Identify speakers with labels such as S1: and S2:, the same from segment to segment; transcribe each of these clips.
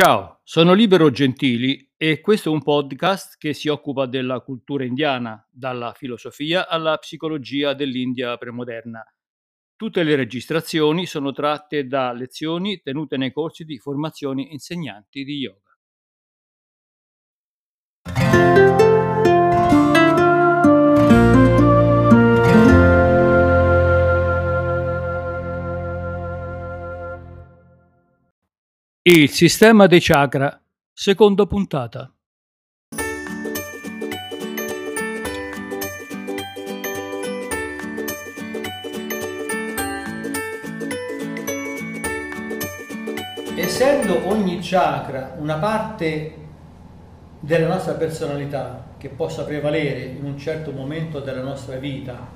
S1: Ciao, sono Libero Gentili e questo è un podcast che si occupa della cultura indiana, dalla filosofia alla psicologia dell'India premoderna. Tutte le registrazioni sono tratte da lezioni tenute nei corsi di formazione insegnanti di yoga. Il sistema dei chakra, seconda puntata. Essendo ogni chakra una parte della nostra personalità che possa prevalere in un certo momento della nostra vita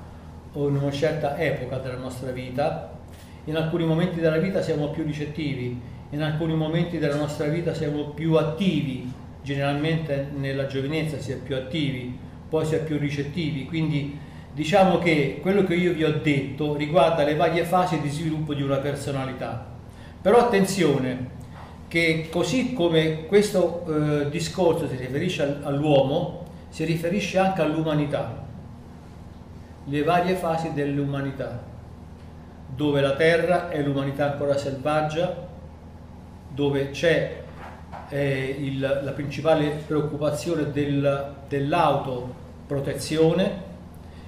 S1: o in una certa epoca della nostra vita, in alcuni momenti della vita siamo più ricettivi, in alcuni momenti della nostra vita siamo più attivi, generalmente nella giovinezza si è più attivi, poi si è più ricettivi, quindi diciamo che quello che io vi ho detto riguarda le varie fasi di sviluppo di una personalità. Però attenzione che così come questo eh, discorso si riferisce all'uomo, si riferisce anche all'umanità, le varie fasi dell'umanità, dove la terra è l'umanità ancora selvaggia, dove c'è eh, il, la principale preoccupazione del, dell'autoprotezione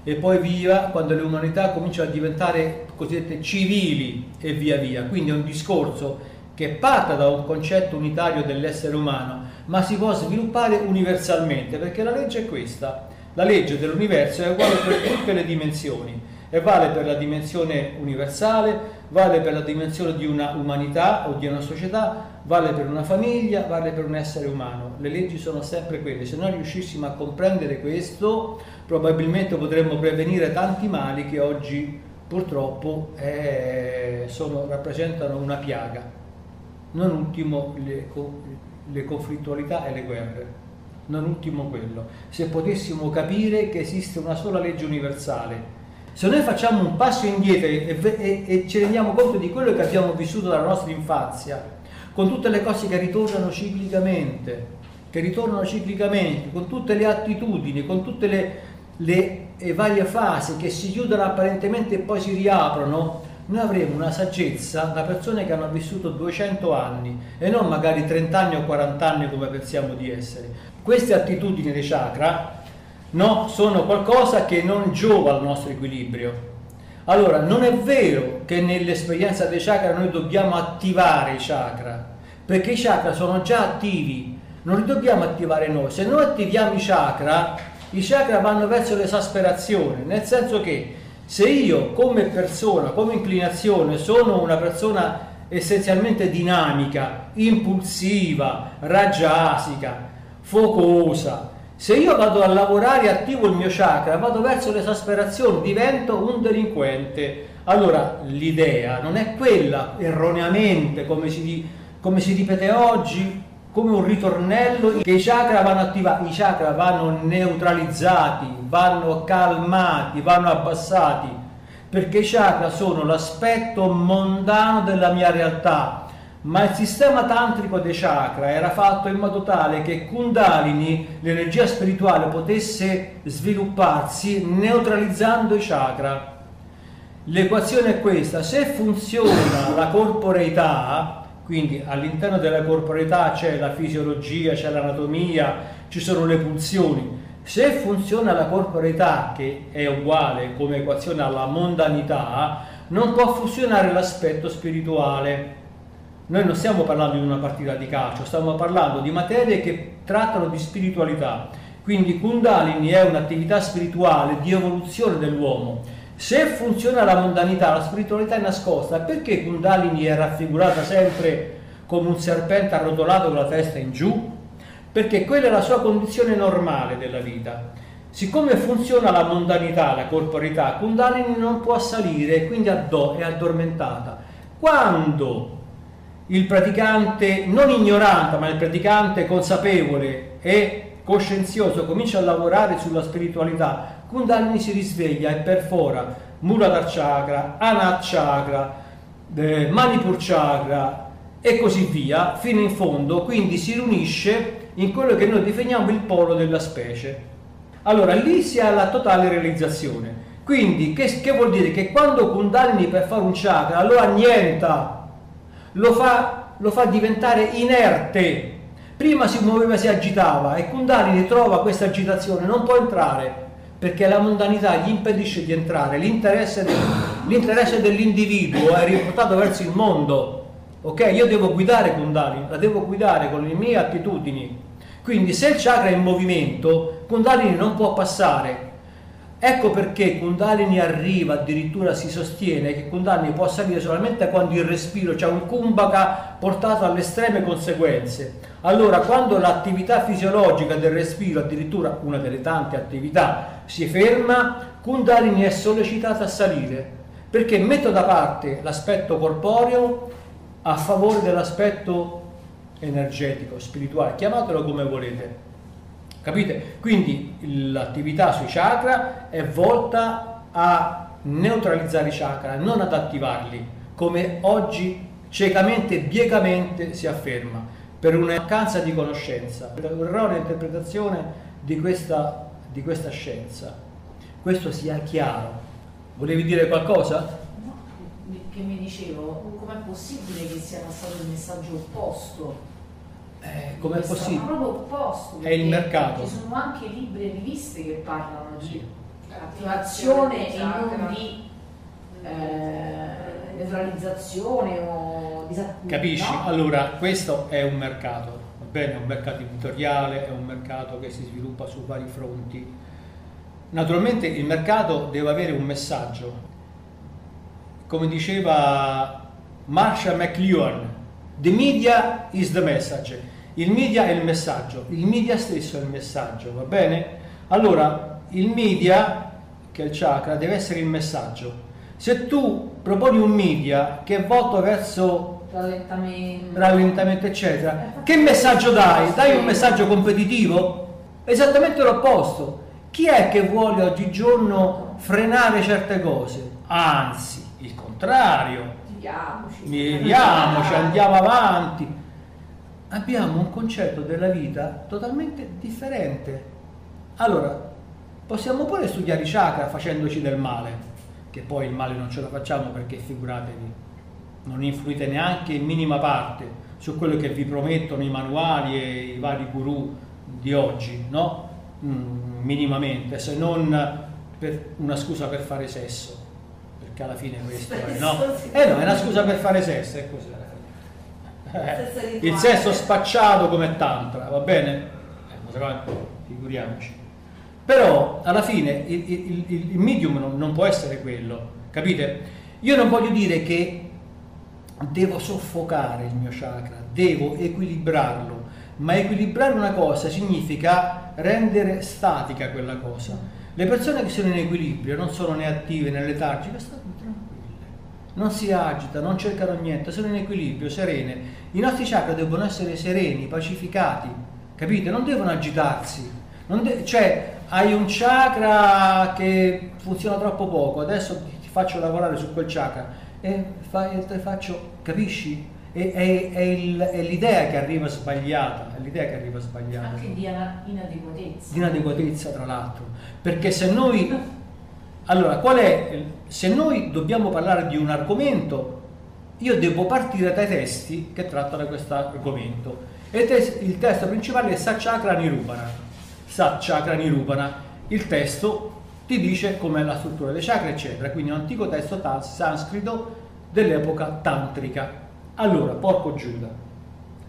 S1: e poi via quando le umanità cominciano a diventare cosiddette civili e via via. Quindi è un discorso che parte da un concetto unitario dell'essere umano, ma si può sviluppare universalmente, perché la legge è questa. La legge dell'universo è uguale per tutte le dimensioni e vale per la dimensione universale, vale per la dimensione di una umanità o di una società, vale per una famiglia, vale per un essere umano. Le leggi sono sempre quelle. Se noi riuscissimo a comprendere questo, probabilmente potremmo prevenire tanti mali che oggi purtroppo eh, sono, rappresentano una piaga. Non ultimo le, le conflittualità e le guerre non ultimo quello, se potessimo capire che esiste una sola legge universale se noi facciamo un passo indietro e, e, e, ci rendiamo conto di quello che abbiamo vissuto dalla nostra infanzia, con tutte le cose che ritornano ciclicamente, che ritornano ciclicamente, con tutte le attitudini, con tutte le, le varie fasi che si chiudono apparentemente e poi si riaprono, noi avremo una saggezza da persone che hanno vissuto 200 anni e non magari 30 anni o 40 anni come pensiamo di essere. Queste attitudini dei chakra no? sono qualcosa che non giova al nostro equilibrio. Allora, non è vero che nell'esperienza dei chakra noi dobbiamo attivare i chakra, perché i chakra sono già attivi, non li dobbiamo attivare noi. Se noi attiviamo i chakra, i chakra vanno verso l'esasperazione, nel senso che se io come persona, come inclinazione, sono una persona essenzialmente dinamica, impulsiva, raggiasica, focosa, se io vado a lavorare e attivo il mio chakra, vado verso l'esasperazione, divento un delinquente. Allora l'idea non è quella erroneamente, come si, come si ripete oggi, come un ritornello, che i chakra vanno attivati, i chakra vanno neutralizzati, vanno calmati, vanno abbassati, perché i chakra sono l'aspetto mondano della mia realtà ma il sistema tantrico dei chakra era fatto in modo tale che Kundalini, l'energia spirituale, potesse svilupparsi neutralizzando i chakra. L'equazione è questa, se funziona la corporeità, quindi all'interno della corporeità c'è la fisiologia, c'è l'anatomia, ci sono le pulsioni, se funziona la corporeità, che è uguale come equazione alla mondanità, non può funzionare l'aspetto spirituale noi non stiamo parlando di una partita di calcio, stiamo parlando di materie che trattano di spiritualità. Quindi Kundalini è un'attività spirituale di evoluzione dell'uomo. Se funziona la mondanità, la spiritualità è nascosta, perché Kundalini è raffigurata sempre come un serpente arrotolato con la testa in giù? Perché quella è la sua condizione normale della vita. Siccome funziona la mondanità, la corporità, Kundalini non può salire e quindi è addormentata. Quando il praticante non ignorante, ma il praticante consapevole e coscienzioso comincia a lavorare sulla spiritualità, Kundalini si risveglia e perfora Muladhara Chakra, Anat Chakra, eh, Manipur Chakra e così via, fino in fondo, quindi si riunisce in quello che noi definiamo il polo della specie. Allora lì si ha la totale realizzazione. Quindi che, che vuol dire? Che quando Kundalini per fare un chakra lo annienta, lo fa, lo fa diventare inerte. Prima si muoveva, si agitava e Kundalini trova questa agitazione, non può entrare perché la mondanità gli impedisce di entrare, l'interesse, del, l'interesse dell'individuo è riportato verso il mondo. Ok? Io devo guidare Kundalini, la devo guidare con le mie attitudini. Quindi se il chakra è in movimento, Kundalini non può passare. Ecco perché Kundalini arriva, addirittura si sostiene che Kundalini può salire solamente quando il respiro c'è un kumbhaka portato alle estreme conseguenze. Allora, quando l'attività fisiologica del respiro, addirittura una delle tante attività, si ferma, Kundalini è sollecitata a salire, perché metto da parte l'aspetto corporeo a favore dell'aspetto energetico, spirituale, chiamatelo come volete. Capite? Quindi l'attività sui chakra è volta a neutralizzare i chakra, non ad attivarli, come oggi ciecamente e biecamente si afferma, per una mancanza di conoscenza, per un errore di interpretazione di questa, di questa scienza. Questo sia chiaro. Volevi dire qualcosa?
S2: No, che mi dicevo, com'è possibile che sia passato il messaggio opposto?
S1: Eh, com'è possibile?
S2: È proprio opposto.
S1: È il mercato.
S2: Ci sono anche libri e riviste che parlano di attivazione e non di eh, neutralizzazione o disattivazione.
S1: Capisci?
S2: no?
S1: Allora, questo è un mercato, va bene? È un mercato editoriale, è un mercato che si sviluppa su vari fronti. Naturalmente il mercato deve avere un messaggio. Come diceva Marshall McLuhan, the media is the message. Il media è il messaggio, il media stesso è il messaggio, va bene? Allora, il media, che è il chakra, deve essere il messaggio. Se tu proponi un media che è volto verso
S2: Rallentamento.
S1: rallentamento, eccetera, che messaggio dai? Dai un messaggio competitivo? Esattamente l'opposto. Chi è che vuole oggigiorno frenare certe cose? Anzi, il contrario.
S2: Vediamoci.
S1: Vediamoci, andiamo avanti. Abbiamo un concetto della vita totalmente differente. Allora, possiamo pure studiare i chakra facendoci del male, che poi il male non ce lo facciamo perché figuratevi, non influite neanche in minima parte su quello che vi promettono i manuali e i vari guru di oggi, no? Mm, minimamente, se non per una scusa per fare sesso, perché alla fine questo è, no? Eh no, è una scusa per fare sesso, è così. Eh, il sesso spacciato come tantra, va bene? Eh, Figuriamoci. Però alla fine il, il- il- il medium non, non può essere quello, capite? Io non voglio dire che devo soffocare il mio chakra, devo equilibrarlo, ma equilibrare una cosa significa rendere statica quella cosa. Le persone che sono in equilibrio non sono né attive né letargiche, stanno tranquille, non si agitano, non cercano niente, sono in equilibrio, serene. I nostri chakra devono essere sereni, pacificati, capite? Non devono agitarsi. Non de- cioè, hai un chakra che funziona troppo poco, adesso ti faccio lavorare su quel chakra e, fa- e te faccio, capisci? È, è- è l'idea che arriva sbagliata, è l'idea che arriva sbagliata.
S2: Anche di inadeguatezza.
S1: di inadeguatezza tra l'altro. Perché se noi allora qual è se noi dobbiamo parlare di un argomento io devo partire dai testi che trattano questo argomento. E il, tes- il testo principale è Satchakra Nirupana Satchakra Nirupana il testo ti dice com'è la struttura dei chakra eccetera. Quindi un antico testo sanscrito dell'epoca tantrica allora porco Giuda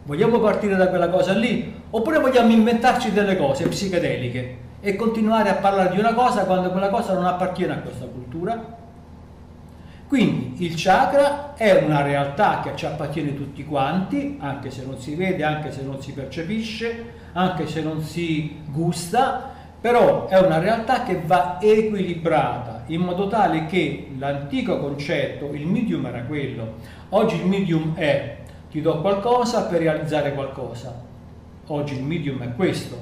S1: Vogliamo partire da quella cosa lì? Oppure vogliamo inventarci delle cose psichedeliche e continuare a parlare di una cosa quando quella cosa non appartiene a questa cultura? Quindi il chakra è una realtà che ci appartiene tutti quanti, anche se non si vede, anche se non si percepisce, anche se non si gusta, però è una realtà che va equilibrata in modo tale che l'antico concetto, il medium era quello, oggi il medium è ti do qualcosa per realizzare qualcosa. Oggi il medium è questo.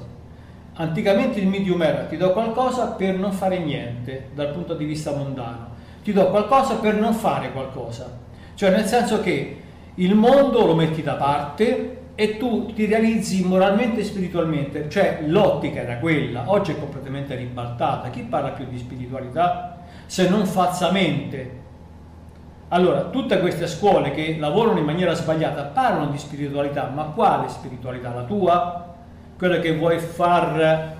S1: Anticamente il medium era ti do qualcosa per non fare niente dal punto di vista mondano. Ti do qualcosa per non fare qualcosa. Cioè nel senso che il mondo lo metti da parte e tu ti realizzi moralmente e spiritualmente, cioè l'ottica era quella, oggi è completamente ribaltata. Chi parla più di spiritualità se non falsamente? Allora, tutte queste scuole che lavorano in maniera sbagliata parlano di spiritualità, ma quale spiritualità? La tua? Quella che vuoi far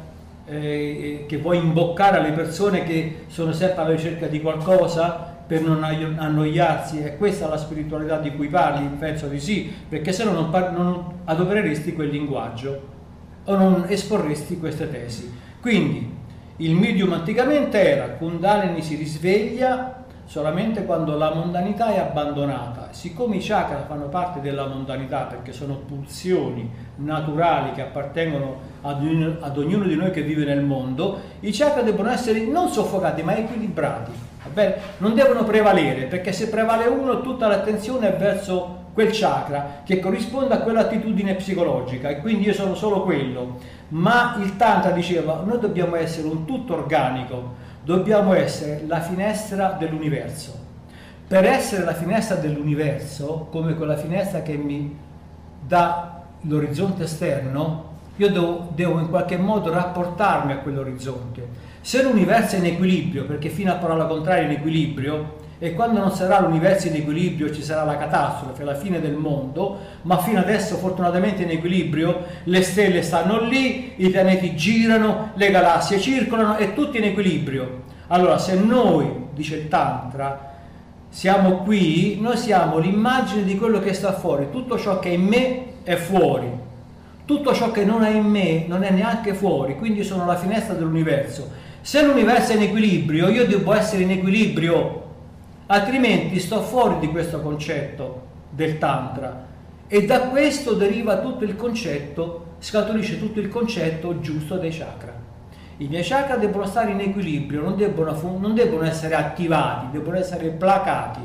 S1: eh, che vuoi imboccare alle persone che sono sempre alla ricerca di qualcosa per non annoiarsi, è questa la spiritualità di cui parli? Penso di sì, perché se no non, non adopereresti quel linguaggio o non esporresti queste tesi. Quindi il medium anticamente era Kundalini si risveglia solamente quando la mondanità è abbandonata. Siccome i chakra fanno parte della mondanità perché sono pulsioni naturali che appartengono ad, un, ad ognuno di noi che vive nel mondo, i chakra devono essere non soffocati ma equilibrati? Non devono prevalere perché se prevale uno tutta l'attenzione è verso quel chakra che corrisponde a quell'attitudine psicologica e quindi io sono solo quello. Ma il Tantra diceva noi dobbiamo essere un tutto organico, dobbiamo essere la finestra dell'universo. Per essere la finestra dell'universo, come quella finestra che mi dà l'orizzonte esterno, io devo, devo in qualche modo rapportarmi a quell'orizzonte se l'universo è in equilibrio, perché fino a parola contraria è in equilibrio, e quando non sarà l'universo in equilibrio ci sarà la catastrofe, la fine del mondo, ma fino adesso fortunatamente in equilibrio, le stelle stanno lì, i pianeti girano, le galassie circolano, è tutto in equilibrio. Allora se noi, dice il Tantra, siamo qui, noi siamo l'immagine di quello che sta fuori, tutto ciò che è in me è fuori, tutto ciò che non è in me non è neanche fuori, quindi sono la finestra dell'universo se l'universo è in equilibrio, io devo essere in equilibrio, altrimenti sto fuori di questo concetto del Tantra. E da questo deriva tutto il concetto, scaturisce tutto il concetto giusto dei chakra. I miei chakra devono stare in equilibrio, non debbono, non debbono essere attivati, devono essere placati.